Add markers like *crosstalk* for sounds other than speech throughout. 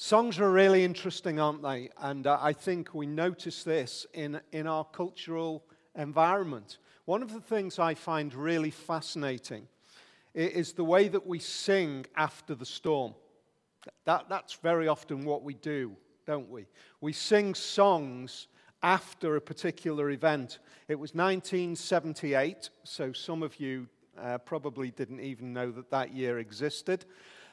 Songs are really interesting, aren't they? And uh, I think we notice this in, in our cultural environment. One of the things I find really fascinating is the way that we sing after the storm. That, that's very often what we do, don't we? We sing songs after a particular event. It was 1978, so some of you uh, probably didn't even know that that year existed.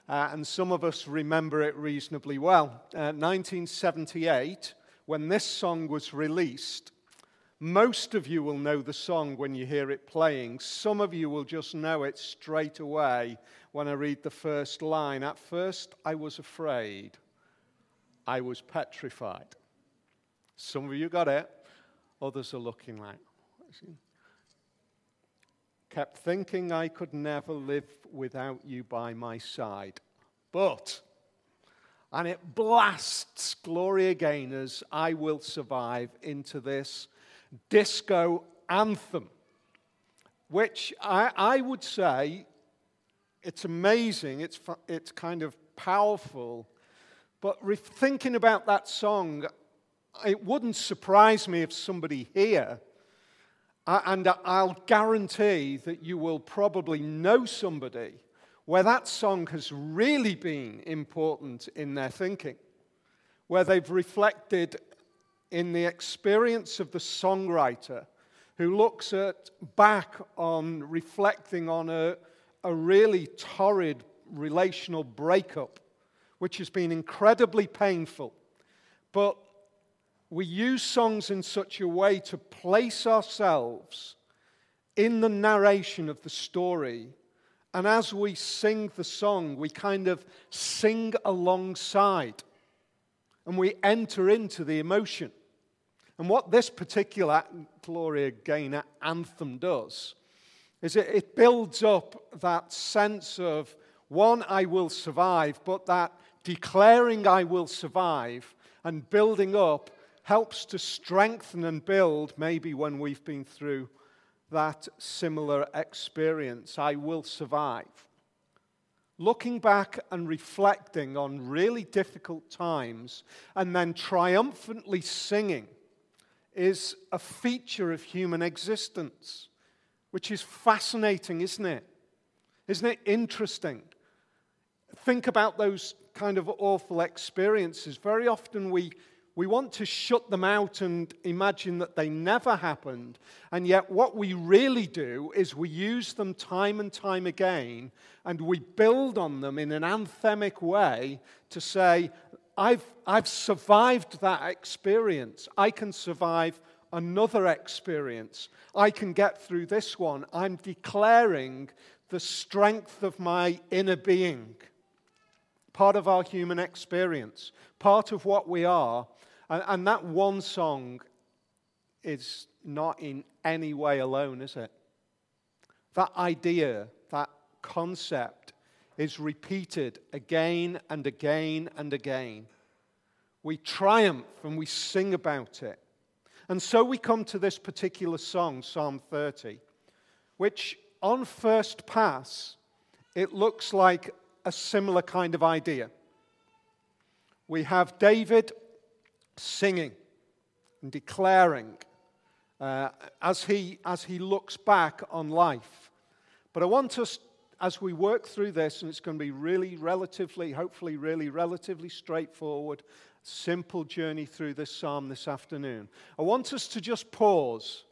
Uh, and some of us remember it reasonably well. Uh, 1978, when this song was released, most of you will know the song when you hear it playing. Some of you will just know it straight away when I read the first line. At first, I was afraid, I was petrified. Some of you got it, others are looking like, kept thinking I could never live without you by my side. But, and it blasts Gloria Gaynor's I Will Survive into this disco anthem, which I, I would say it's amazing, it's, it's kind of powerful. But thinking about that song, it wouldn't surprise me if somebody here and I'll guarantee that you will probably know somebody where that song has really been important in their thinking, where they've reflected in the experience of the songwriter who looks at back on reflecting on a, a really torrid relational breakup, which has been incredibly painful. But we use songs in such a way to place ourselves in the narration of the story. And as we sing the song, we kind of sing alongside and we enter into the emotion. And what this particular Gloria Gaynor anthem does is it, it builds up that sense of, one, I will survive, but that declaring I will survive and building up helps to strengthen and build maybe when we've been through that similar experience. I will survive. Looking back and reflecting on really difficult times and then triumphantly singing is a feature of human existence, which is fascinating, isn't it? Isn't it interesting? Think about those kind of awful experiences. Very often we we want to shut them out and imagine that they never happened. And yet, what we really do is we use them time and time again and we build on them in an anthemic way to say, I've, I've survived that experience. I can survive another experience. I can get through this one. I'm declaring the strength of my inner being. Part of our human experience, part of what we are and, and that one song is not in any way alone, is it? That idea, that concept is repeated again and again and again. We triumph and we sing about it. And so we come to this particular song, Psalm 30, which on first pass, it looks like a similar kind of idea. We have David singing and declaring uh, as, he, as he looks back on life. But I want us, as we work through this, and it's going to be really relatively, hopefully, really relatively straightforward, simple journey through this psalm this afternoon. I want us to just pause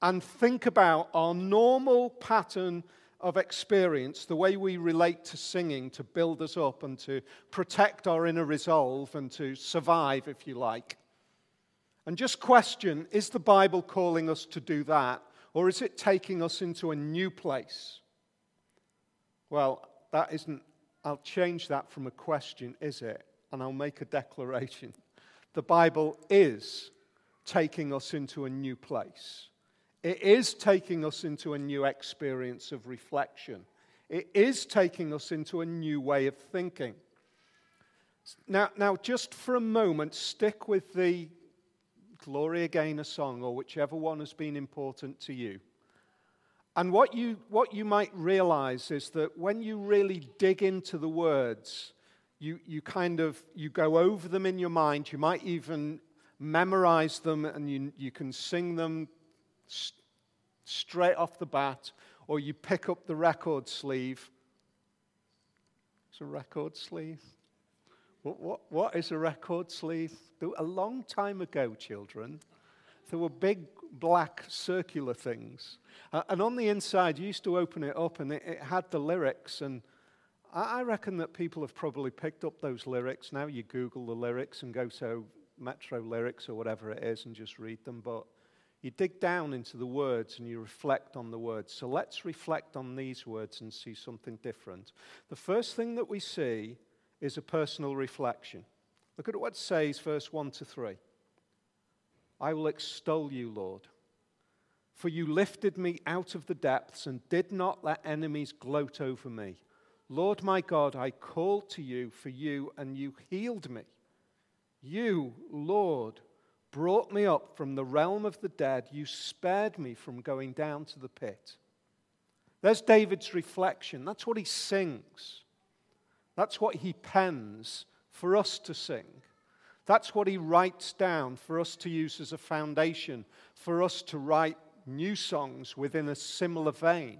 and think about our normal pattern of experience, the way we relate to singing to build us up and to protect our inner resolve and to survive, if you like. And just question is the Bible calling us to do that, or is it taking us into a new place? Well, that isn't, I'll change that from a question, is it? And I'll make a declaration. The Bible is taking us into a new place. It is taking us into a new experience of reflection. It is taking us into a new way of thinking. Now, now just for a moment, stick with the Gloria Gaynor song or whichever one has been important to you. And what you, what you might realize is that when you really dig into the words, you, you kind of you go over them in your mind. You might even memorize them and you, you can sing them straight off the bat, or you pick up the record sleeve. It's a record sleeve. What, what, what is a record sleeve? A long time ago, children, there were big black circular things. Uh, and on the inside, you used to open it up and it, it had the lyrics. And I, I reckon that people have probably picked up those lyrics. Now you Google the lyrics and go to Metro Lyrics or whatever it is and just read them. But you dig down into the words and you reflect on the words. So let's reflect on these words and see something different. The first thing that we see is a personal reflection. Look at what it says, verse 1 to 3. I will extol you, Lord. For you lifted me out of the depths and did not let enemies gloat over me. Lord my God, I called to you for you, and you healed me. You, Lord, brought me up from the realm of the dead. You spared me from going down to the pit. There's David's reflection. That's what he sings. That's what he pens for us to sing. That's what he writes down for us to use as a foundation, for us to write new songs within a similar vein.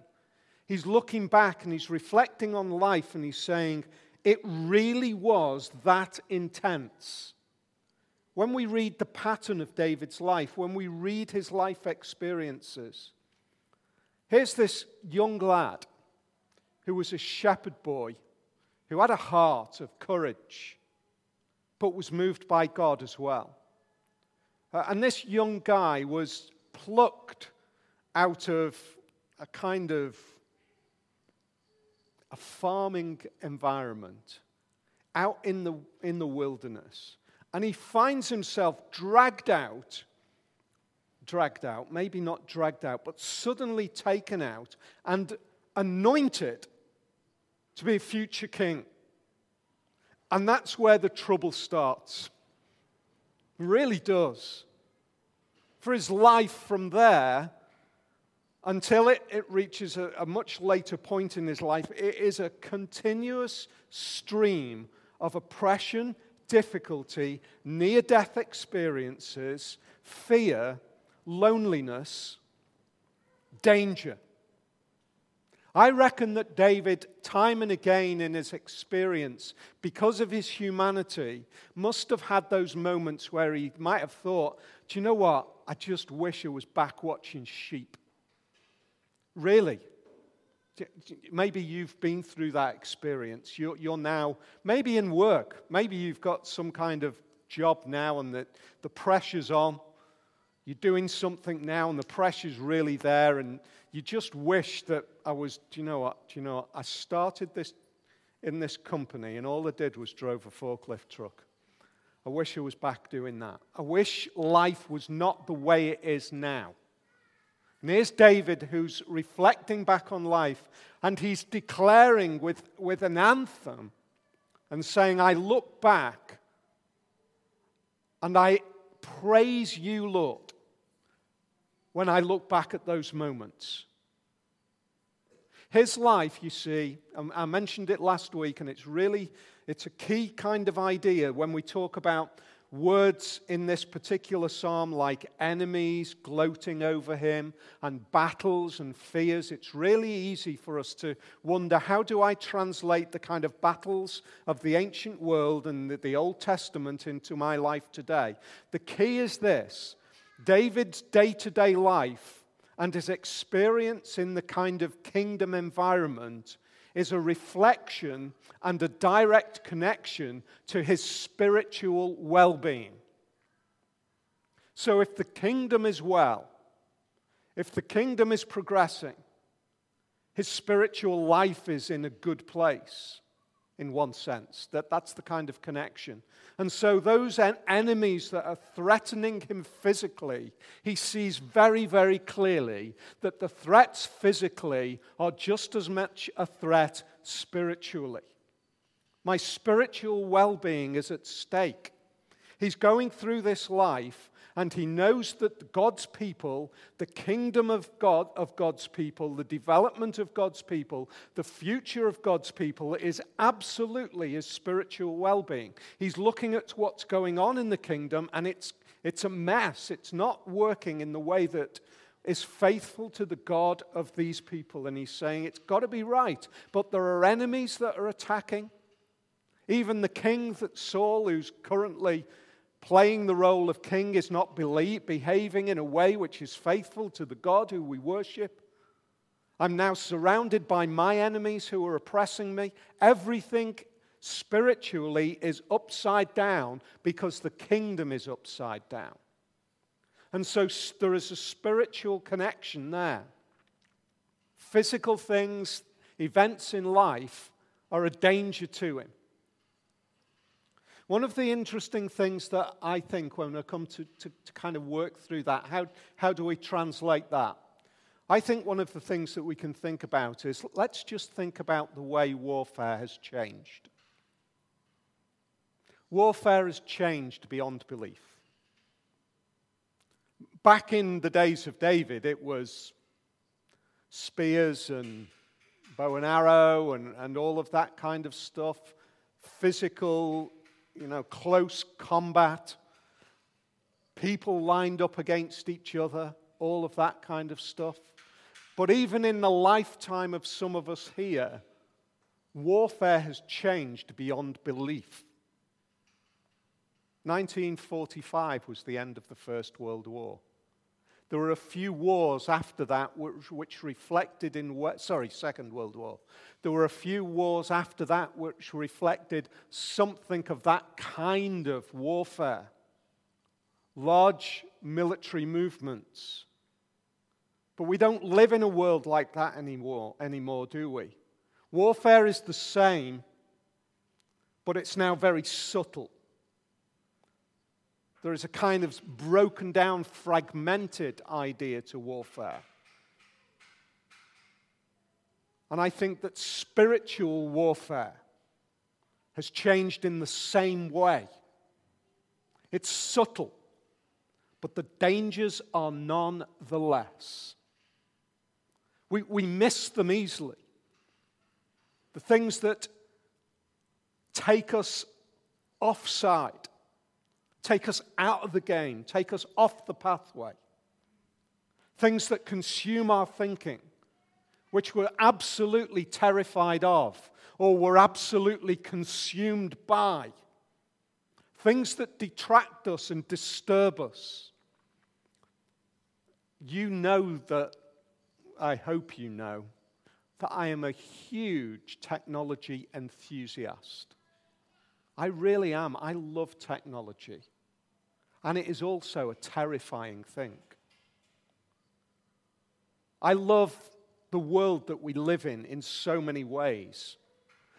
He's looking back and he's reflecting on life and he's saying, It really was that intense. When we read the pattern of David's life, when we read his life experiences, here's this young lad who was a shepherd boy, who had a heart of courage but was moved by God as well. Uh, and this young guy was plucked out of a kind of a farming environment out in the, in the wilderness. And he finds himself dragged out, dragged out, maybe not dragged out, but suddenly taken out and anointed to be a future king. And that's where the trouble starts. It really does. For his life from there until it, it reaches a, a much later point in his life, it is a continuous stream of oppression, difficulty, near death experiences, fear, loneliness, danger. I reckon that David, time and again in his experience, because of his humanity, must have had those moments where he might have thought, do you know what? I just wish I was back watching sheep. Really? Maybe you've been through that experience. You're, you're, now, maybe in work, maybe you've got some kind of job now and the, the pressure's on. You're doing something now and the pressure's really there, and you just wish that I was, do you know what? Do you know what? I started this in this company and all I did was drove a forklift truck. I wish I was back doing that. I wish life was not the way it is now. And here's David who's reflecting back on life and he's declaring with, with an anthem and saying, I look back and I praise you, Lord when I look back at those moments. His life, you see, um, I mentioned it last week, and it's really it's a key kind of idea when we talk about words in this particular psalm like enemies gloating over him and battles and fears. It's really easy for us to wonder how do I translate the kind of battles of the ancient world and the Old Testament into my life today? The key is this David's day to day life and his experience in the kind of kingdom environment is a reflection and a direct connection to his spiritual well being. So, if the kingdom is well, if the kingdom is progressing, his spiritual life is in a good place in one sense. That, that's the kind of connection. And so, those en- enemies that are threatening him physically, he sees very, very clearly that the threats physically are just as much a threat spiritually. My spiritual well being is at stake. He's going through this life and he knows that God's people, the kingdom of God, of God's people, the development of God's people, the future of God's people is absolutely his spiritual well being. He's looking at what's going on in the kingdom and it's, it's a mess. It's not working in the way that is faithful to the God of these people. And he's saying it's got to be right, but there are enemies that are attacking. Even the king that Saul, who's currently playing the role of king is not believe, behaving in a way which is faithful to the God who we worship. I'm now surrounded by my enemies who are oppressing me. Everything spiritually is upside down because the kingdom is upside down. And so there is a spiritual connection there. Physical things, events in life are a danger to him. One of the interesting things that I think when I come to, to, to, kind of work through that, how, how do we translate that? I think one of the things that we can think about is let's just think about the way warfare has changed. Warfare has changed beyond belief. Back in the days of David, it was spears and bow and arrow and, and all of that kind of stuff, physical you know, close combat, people lined up against each other, all of that kind of stuff. But even in the lifetime of some of us here, warfare has changed beyond belief. 1945 was the end of the First World War. There were a few wars after that which, which, reflected in, sorry, Second World War. There were a few wars after that which reflected something of that kind of warfare. Large military movements. But we don't live in a world like that anymore, anymore do we? Warfare is the same, but it's now very subtle. There is a kind of broken down, fragmented idea to warfare. And I think that spiritual warfare has changed in the same way. It's subtle, but the dangers are none the less. We, we miss them easily. The things that take us offside take us out of the game, take us off the pathway. Things that consume our thinking, which we're absolutely terrified of or we're absolutely consumed by. Things that detract us and disturb us. You know that, I hope you know, that I am a huge technology enthusiast. I really am. I love technology. And it is also a terrifying thing. I love the world that we live in in so many ways.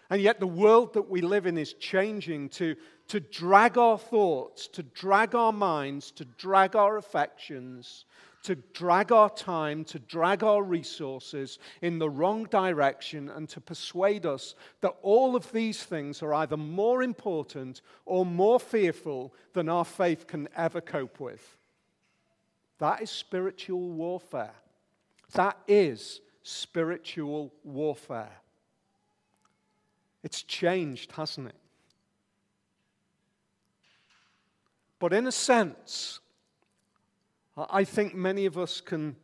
And yet, the world that we live in is changing to, to drag our thoughts, to drag our minds, to drag our affections, to drag our time, to drag our resources in the wrong direction, and to persuade us that all of these things are either more important or more fearful than our faith can ever cope with. That is spiritual warfare. That is spiritual warfare. It's changed, hasn't it? But in a sense, I think many of us can,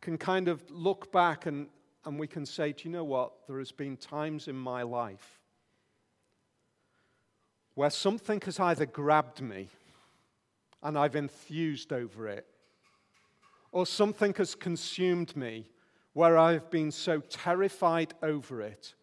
can kind of look back and, and we can say, do you know what? There has been times in my life where something has either grabbed me and I've enthused over it, or something has consumed me where I've been so terrified over it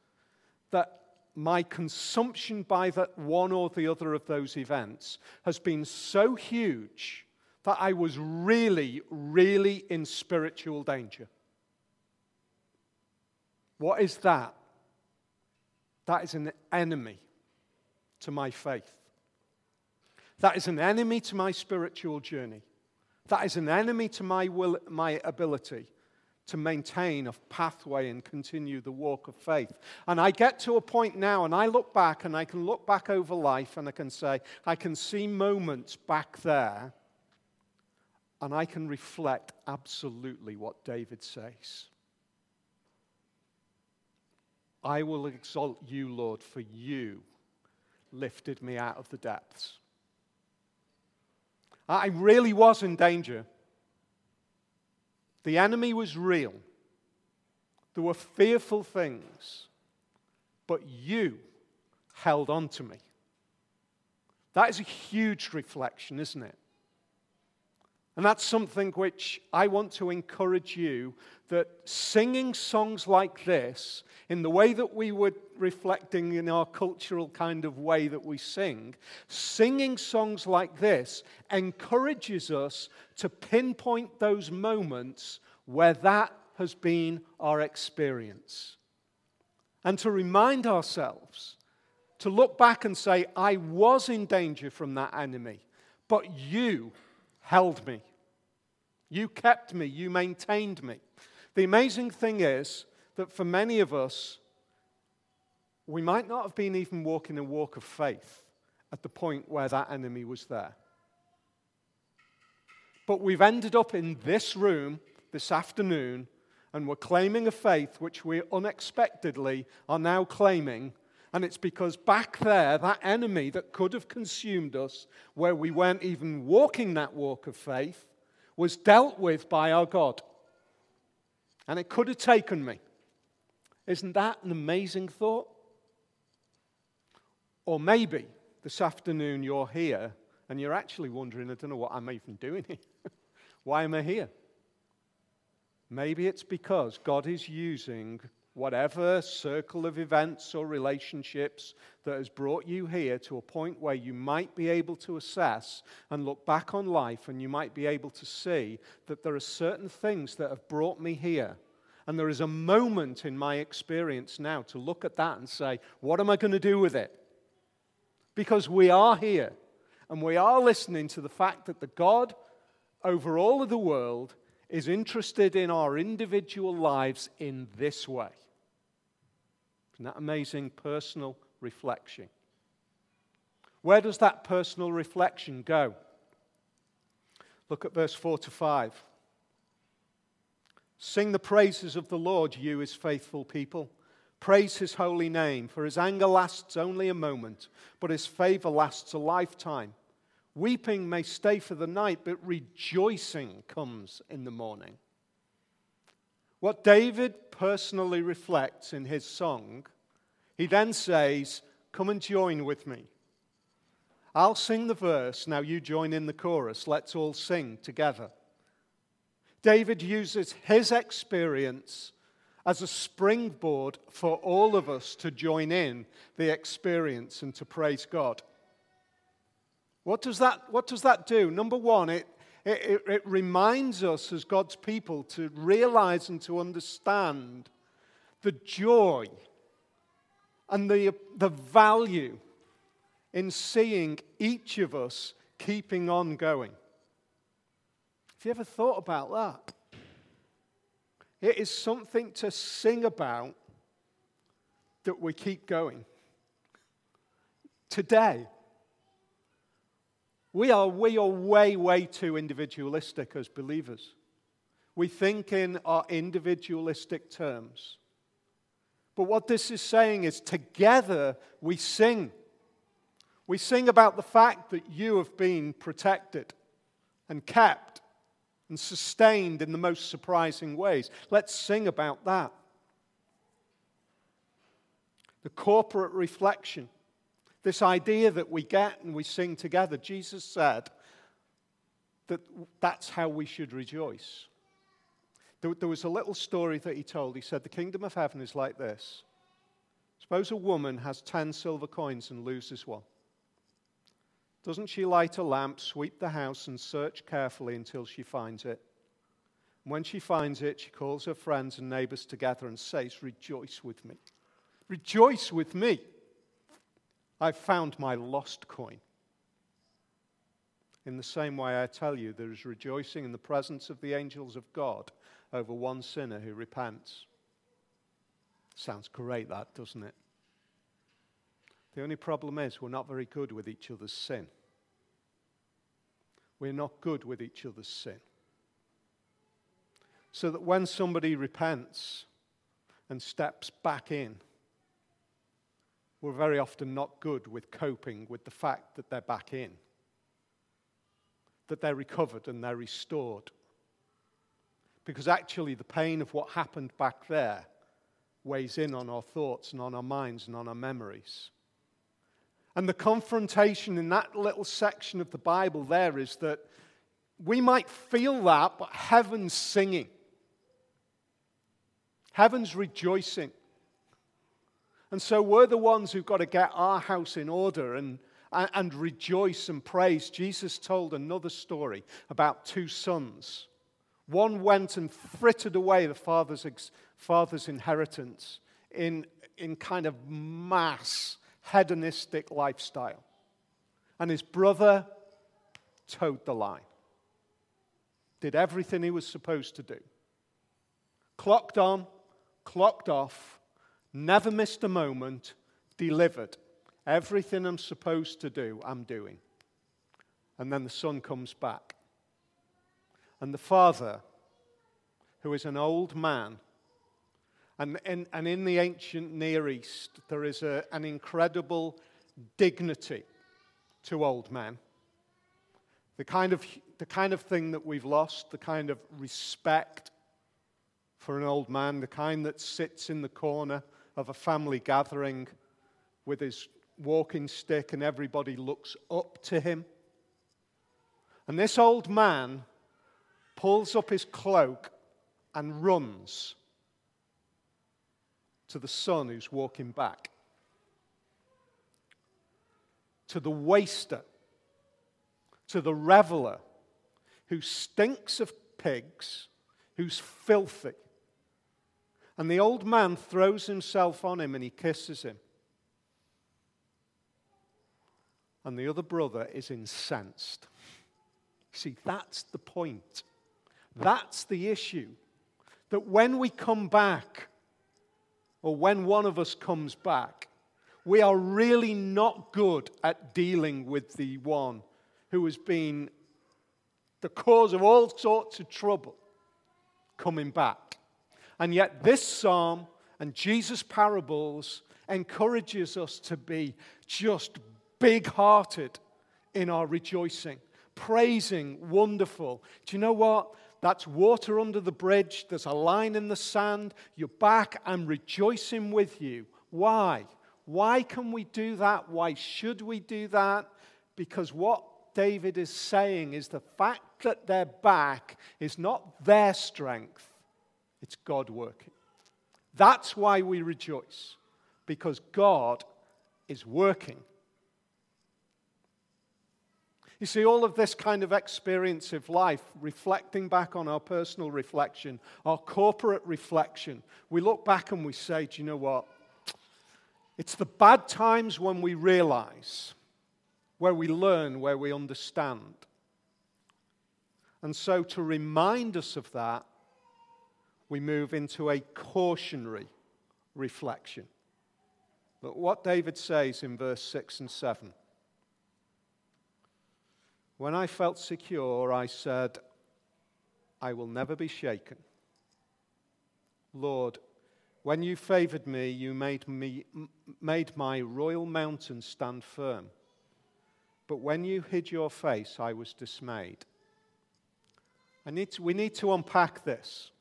that my consumption by that one or the other of those events has been so huge that I was really, really in spiritual danger. What is that? That is an enemy to my faith. That is an enemy to my spiritual journey. That is an enemy to my, will, my ability to maintain a pathway and continue the walk of faith. And I get to a point now, and I look back, and I can look back over life, and I can say, I can see moments back there, and I can reflect absolutely what David says. I will exalt you, Lord, for you lifted me out of the depths. I really was in danger. The enemy was real. There were fearful things, but you held on to me. That is a huge reflection, isn't it? And that's something which I want to encourage you that singing songs like this, in the way that we were reflecting in our cultural kind of way that we sing, singing songs like this encourages us to pinpoint those moments where that has been our experience. And to remind ourselves, to look back and say, I was in danger from that enemy, but you held me. You kept me. You maintained me. The amazing thing is that for many of us, we might not have been even walking a walk of faith at the point where that enemy was there. But we've ended up in this room this afternoon and we're claiming a faith which we unexpectedly are now claiming and it's because back there, that enemy that could have consumed us, where we weren't even walking that walk of faith, was dealt with by our God. And it could have taken me. Isn't that an amazing thought? Or maybe this afternoon you're here and you're actually wondering, I don't know what I'm even doing here. *laughs* Why am I here? Maybe it's because God is using whatever circle of events or relationships that has brought you here to a point where you might be able to assess and look back on life and you might be able to see that there are certain things that have brought me here. And there is a moment in my experience now to look at that and say, what am I going to do with it? Because we are here and we are listening to the fact that the God over all of the world is interested in our individual lives in this way. That amazing personal reflection? Where does that personal reflection go? Look at verse 4 to 5. Sing the praises of the Lord, you his faithful people. Praise his holy name, for his anger lasts only a moment, but his favor lasts a lifetime. Weeping may stay for the night, but rejoicing comes in the morning. What David personally reflects in his song, he then says, Come and join with me. I'll sing the verse, now you join in the chorus. Let's all sing together. David uses his experience as a springboard for all of us to join in the experience and to praise God. What does that, what does that do? Number one, it, it, it reminds us as God's people to realize and to understand the joy and the, the value in seeing each of us keeping on going. Have you ever thought about that? It is something to sing about that we keep going. Today, we are, we are way, way too individualistic as believers. We think in our individualistic terms. But what this is saying is together we sing. We sing about the fact that you have been protected and kept and sustained in the most surprising ways. Let's sing about that. The corporate reflection this idea that we get and we sing together, Jesus said that that's how we should rejoice. There, there was a little story that he told. He said, The kingdom of heaven is like this. Suppose a woman has 10 silver coins and loses one. Doesn't she light a lamp, sweep the house, and search carefully until she finds it? And when she finds it, she calls her friends and neighbors together and says, Rejoice with me. Rejoice with me. I've found my lost coin. In the same way, I tell you, there is rejoicing in the presence of the angels of God over one sinner who repents. Sounds great, that, doesn't it? The only problem is we're not very good with each other's sin. We're not good with each other's sin. So that when somebody repents and steps back in, we're very often not good with coping with the fact that they're back in, that they're recovered and they're restored. Because actually, the pain of what happened back there weighs in on our thoughts and on our minds and on our memories. And the confrontation in that little section of the Bible there is that we might feel that, but heaven's singing. Heaven's rejoicing. And so we're the ones who've got to get our house in order and, and rejoice and praise. Jesus told another story about two sons. One went and frittered away the father's, father's inheritance in, in kind of mass hedonistic lifestyle. And his brother toed the line, did everything he was supposed to do. Clocked on, clocked off, never missed a moment, delivered. Everything I'm supposed to do, I'm doing. And then the son comes back. And the father, who is an old man, and in, and in the ancient Near East, there is a, an incredible dignity to old men. The kind, of, the kind of thing that we've lost, the kind of respect for an old man, the kind that sits in the corner of a family gathering with his walking stick and everybody looks up to him. And this old man pulls up his cloak and runs to the son who's walking back, to the waster, to the reveler who stinks of pigs, who's filthy. And the old man throws himself on him and he kisses him. And the other brother is incensed. See, that's the point. That's the issue. That when we come back, or when one of us comes back, we are really not good at dealing with the one who has been the cause of all sorts of trouble coming back. And yet, this psalm and Jesus' parables encourages us to be just big hearted in our rejoicing, praising, wonderful. Do you know what? That's water under the bridge. There's a line in the sand. You're back. I'm rejoicing with you. Why? Why can we do that? Why should we do that? Because what David is saying is the fact that they're back is not their strength, it's God working. That's why we rejoice, because God is working you see, all of this kind of experience of life, reflecting back on our personal reflection, our corporate reflection, we look back and we say, do you know what? It's the bad times when we realize, where we learn, where we understand. And so, to remind us of that, we move into a cautionary reflection. Look what David says in verse 6 and 7. When I felt secure, I said, I will never be shaken. Lord, when you favored me, you made, me, made my royal mountain stand firm. But when you hid your face, I was dismayed. I need to, we need to unpack this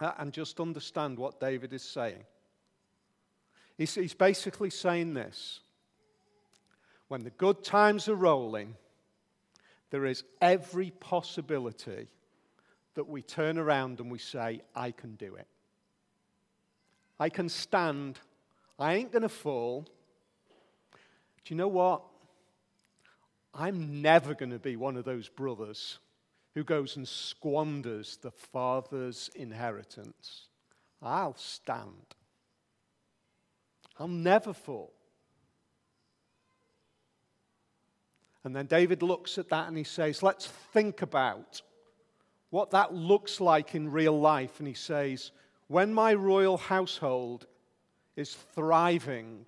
uh, and just understand what David is saying. He's, he's basically saying this when the good times are rolling, there is every possibility that we turn around and we say, I can do it. I can stand. I ain't going to fall. Do you know what? I'm never going to be one of those brothers who goes and squanders the father's inheritance. I'll stand. I'll never fall. And then David looks at that and he says, Let's think about what that looks like in real life. And he says, When my royal household is thriving,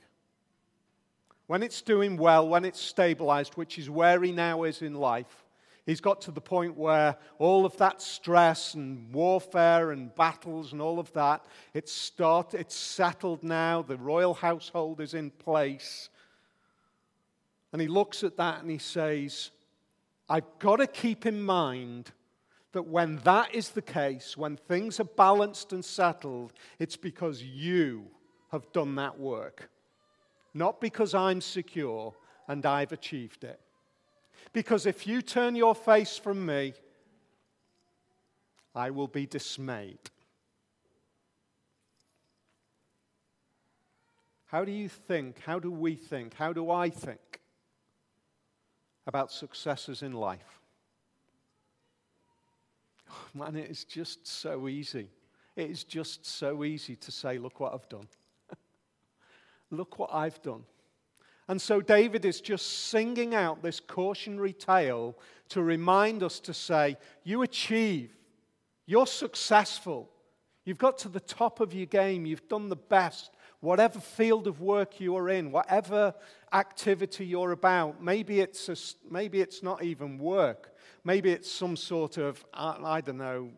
when it's doing well, when it's stabilized, which is where he now is in life, he's got to the point where all of that stress and warfare and battles and all of that, it's, start, it's settled now. The royal household is in place. And he looks at that and he says, I've got to keep in mind that when that is the case, when things are balanced and settled, it's because you have done that work. Not because I'm secure and I've achieved it. Because if you turn your face from me, I will be dismayed. How do you think? How do we think? How do I think? About successes in life. *laughs* Man, it is just so easy. It is just so easy to say, Look what I've done. *laughs* Look what I've done. And so David is just singing out this cautionary tale to remind us to say, You achieve, you're successful, you've got to the top of your game, you've done the best, whatever field of work you are in, whatever activity you're about, maybe it's, a, maybe it's not even work, maybe it's some sort of, I don't know,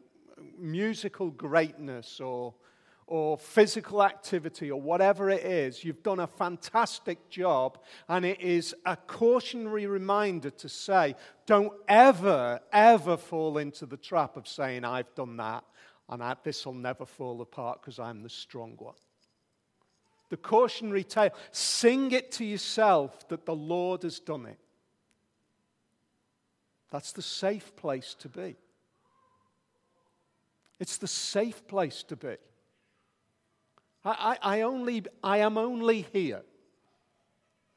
musical greatness or, or physical activity or whatever it is, you've done a fantastic job. And it is a cautionary reminder to say, don't ever, ever fall into the trap of saying, I've done that and this will never fall apart because I'm the strong one the cautionary tale. Sing it to yourself that the Lord has done it. That's the safe place to be. It's the safe place to be. I, I, I, only, I am only here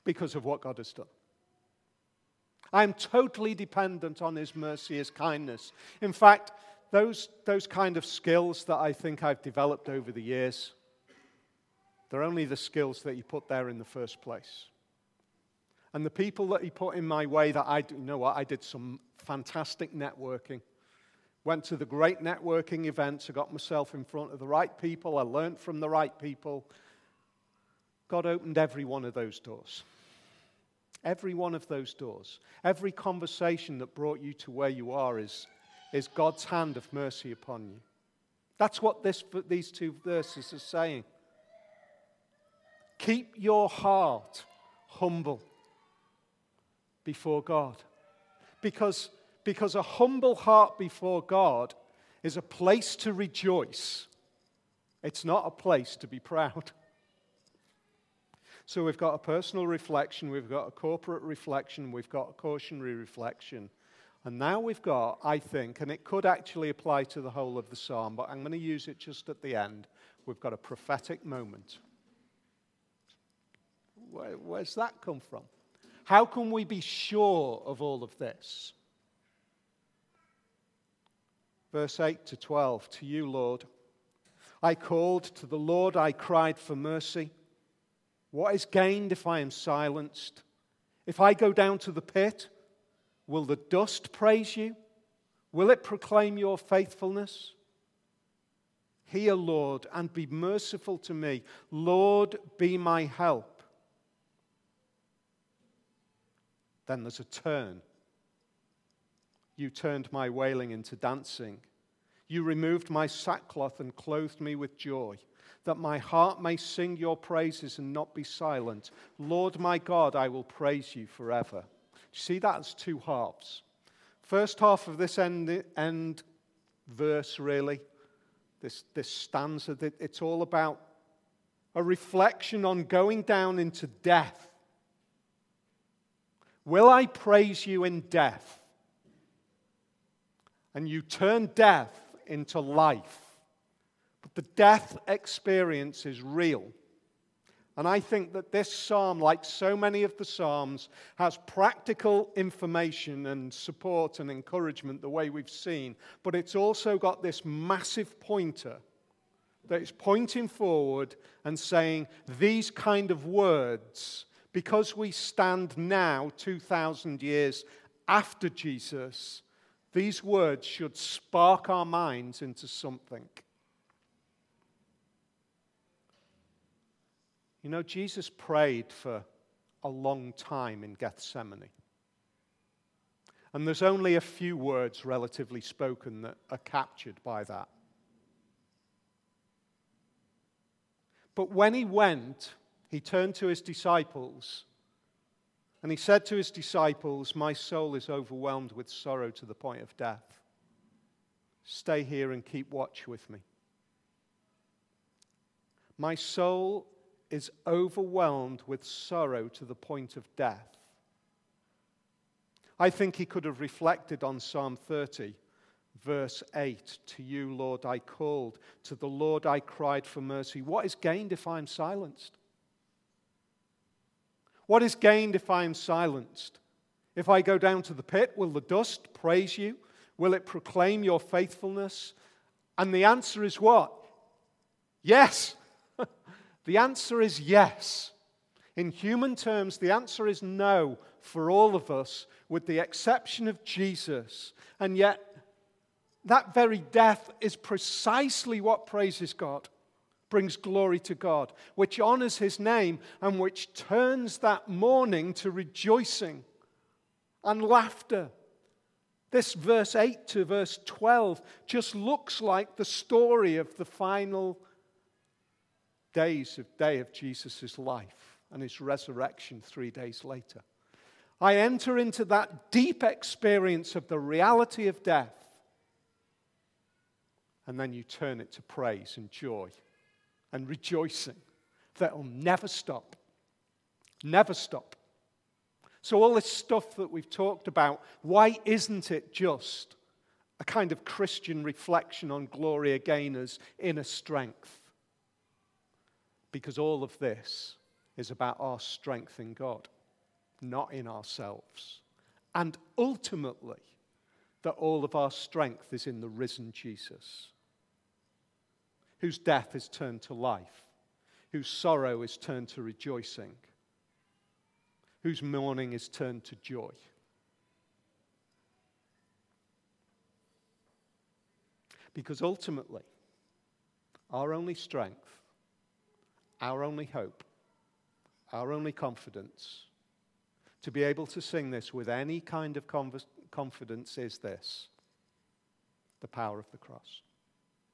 because of what God has done. I am totally dependent on His mercy, His kindness. In fact, those, those kind of skills that I think I've developed over the years, they're only the skills that He put there in the first place. And the people that He put in my way that I, you know what, I did some fantastic networking. Went to the great networking events. I got myself in front of the right people. I learned from the right people. God opened every one of those doors. Every one of those doors. Every conversation that brought you to where you are is, is God's hand of mercy upon you. That's what this, these two verses are saying. Keep your heart humble before God. Because, because a humble heart before God is a place to rejoice, it's not a place to be proud. So we've got a personal reflection, we've got a corporate reflection, we've got a cautionary reflection. And now we've got, I think, and it could actually apply to the whole of the psalm, but I'm going to use it just at the end. We've got a prophetic moment. Where, where's that come from? How can we be sure of all of this? Verse 8 to 12 To you, Lord, I called, to the Lord I cried for mercy. What is gained if I am silenced? If I go down to the pit, will the dust praise you? Will it proclaim your faithfulness? Hear, Lord, and be merciful to me. Lord, be my help. Then there's a turn. You turned my wailing into dancing. You removed my sackcloth and clothed me with joy, that my heart may sing your praises and not be silent. Lord my God, I will praise you forever. See, that's two halves. First half of this end, end verse, really, this, this stanza, it's all about a reflection on going down into death Will I praise you in death? And you turn death into life. But the death experience is real. And I think that this psalm, like so many of the psalms, has practical information and support and encouragement the way we've seen. But it's also got this massive pointer that is pointing forward and saying these kind of words because we stand now 2,000 years after Jesus, these words should spark our minds into something. You know, Jesus prayed for a long time in Gethsemane. And there's only a few words, relatively spoken, that are captured by that. But when he went, he turned to his disciples and he said to his disciples, My soul is overwhelmed with sorrow to the point of death. Stay here and keep watch with me. My soul is overwhelmed with sorrow to the point of death. I think he could have reflected on Psalm 30, verse 8 To you, Lord, I called. To the Lord I cried for mercy. What is gained if I am silenced? What is gained if I am silenced? If I go down to the pit, will the dust praise you? Will it proclaim your faithfulness? And the answer is what? Yes. *laughs* the answer is yes. In human terms, the answer is no for all of us, with the exception of Jesus. And yet, that very death is precisely what praises God brings glory to God, which honors his name and which turns that mourning to rejoicing and laughter. This verse 8 to verse 12 just looks like the story of the final days of day of Jesus' life and his resurrection three days later. I enter into that deep experience of the reality of death, and then you turn it to praise and joy and rejoicing that will never stop. Never stop. So, all this stuff that we've talked about, why isn't it just a kind of Christian reflection on Gloria Gaynor's inner strength? Because all of this is about our strength in God, not in ourselves. And ultimately, that all of our strength is in the risen Jesus whose death is turned to life, whose sorrow is turned to rejoicing, whose mourning is turned to joy. Because ultimately, our only strength, our only hope, our only confidence to be able to sing this with any kind of confidence is this the power of the cross.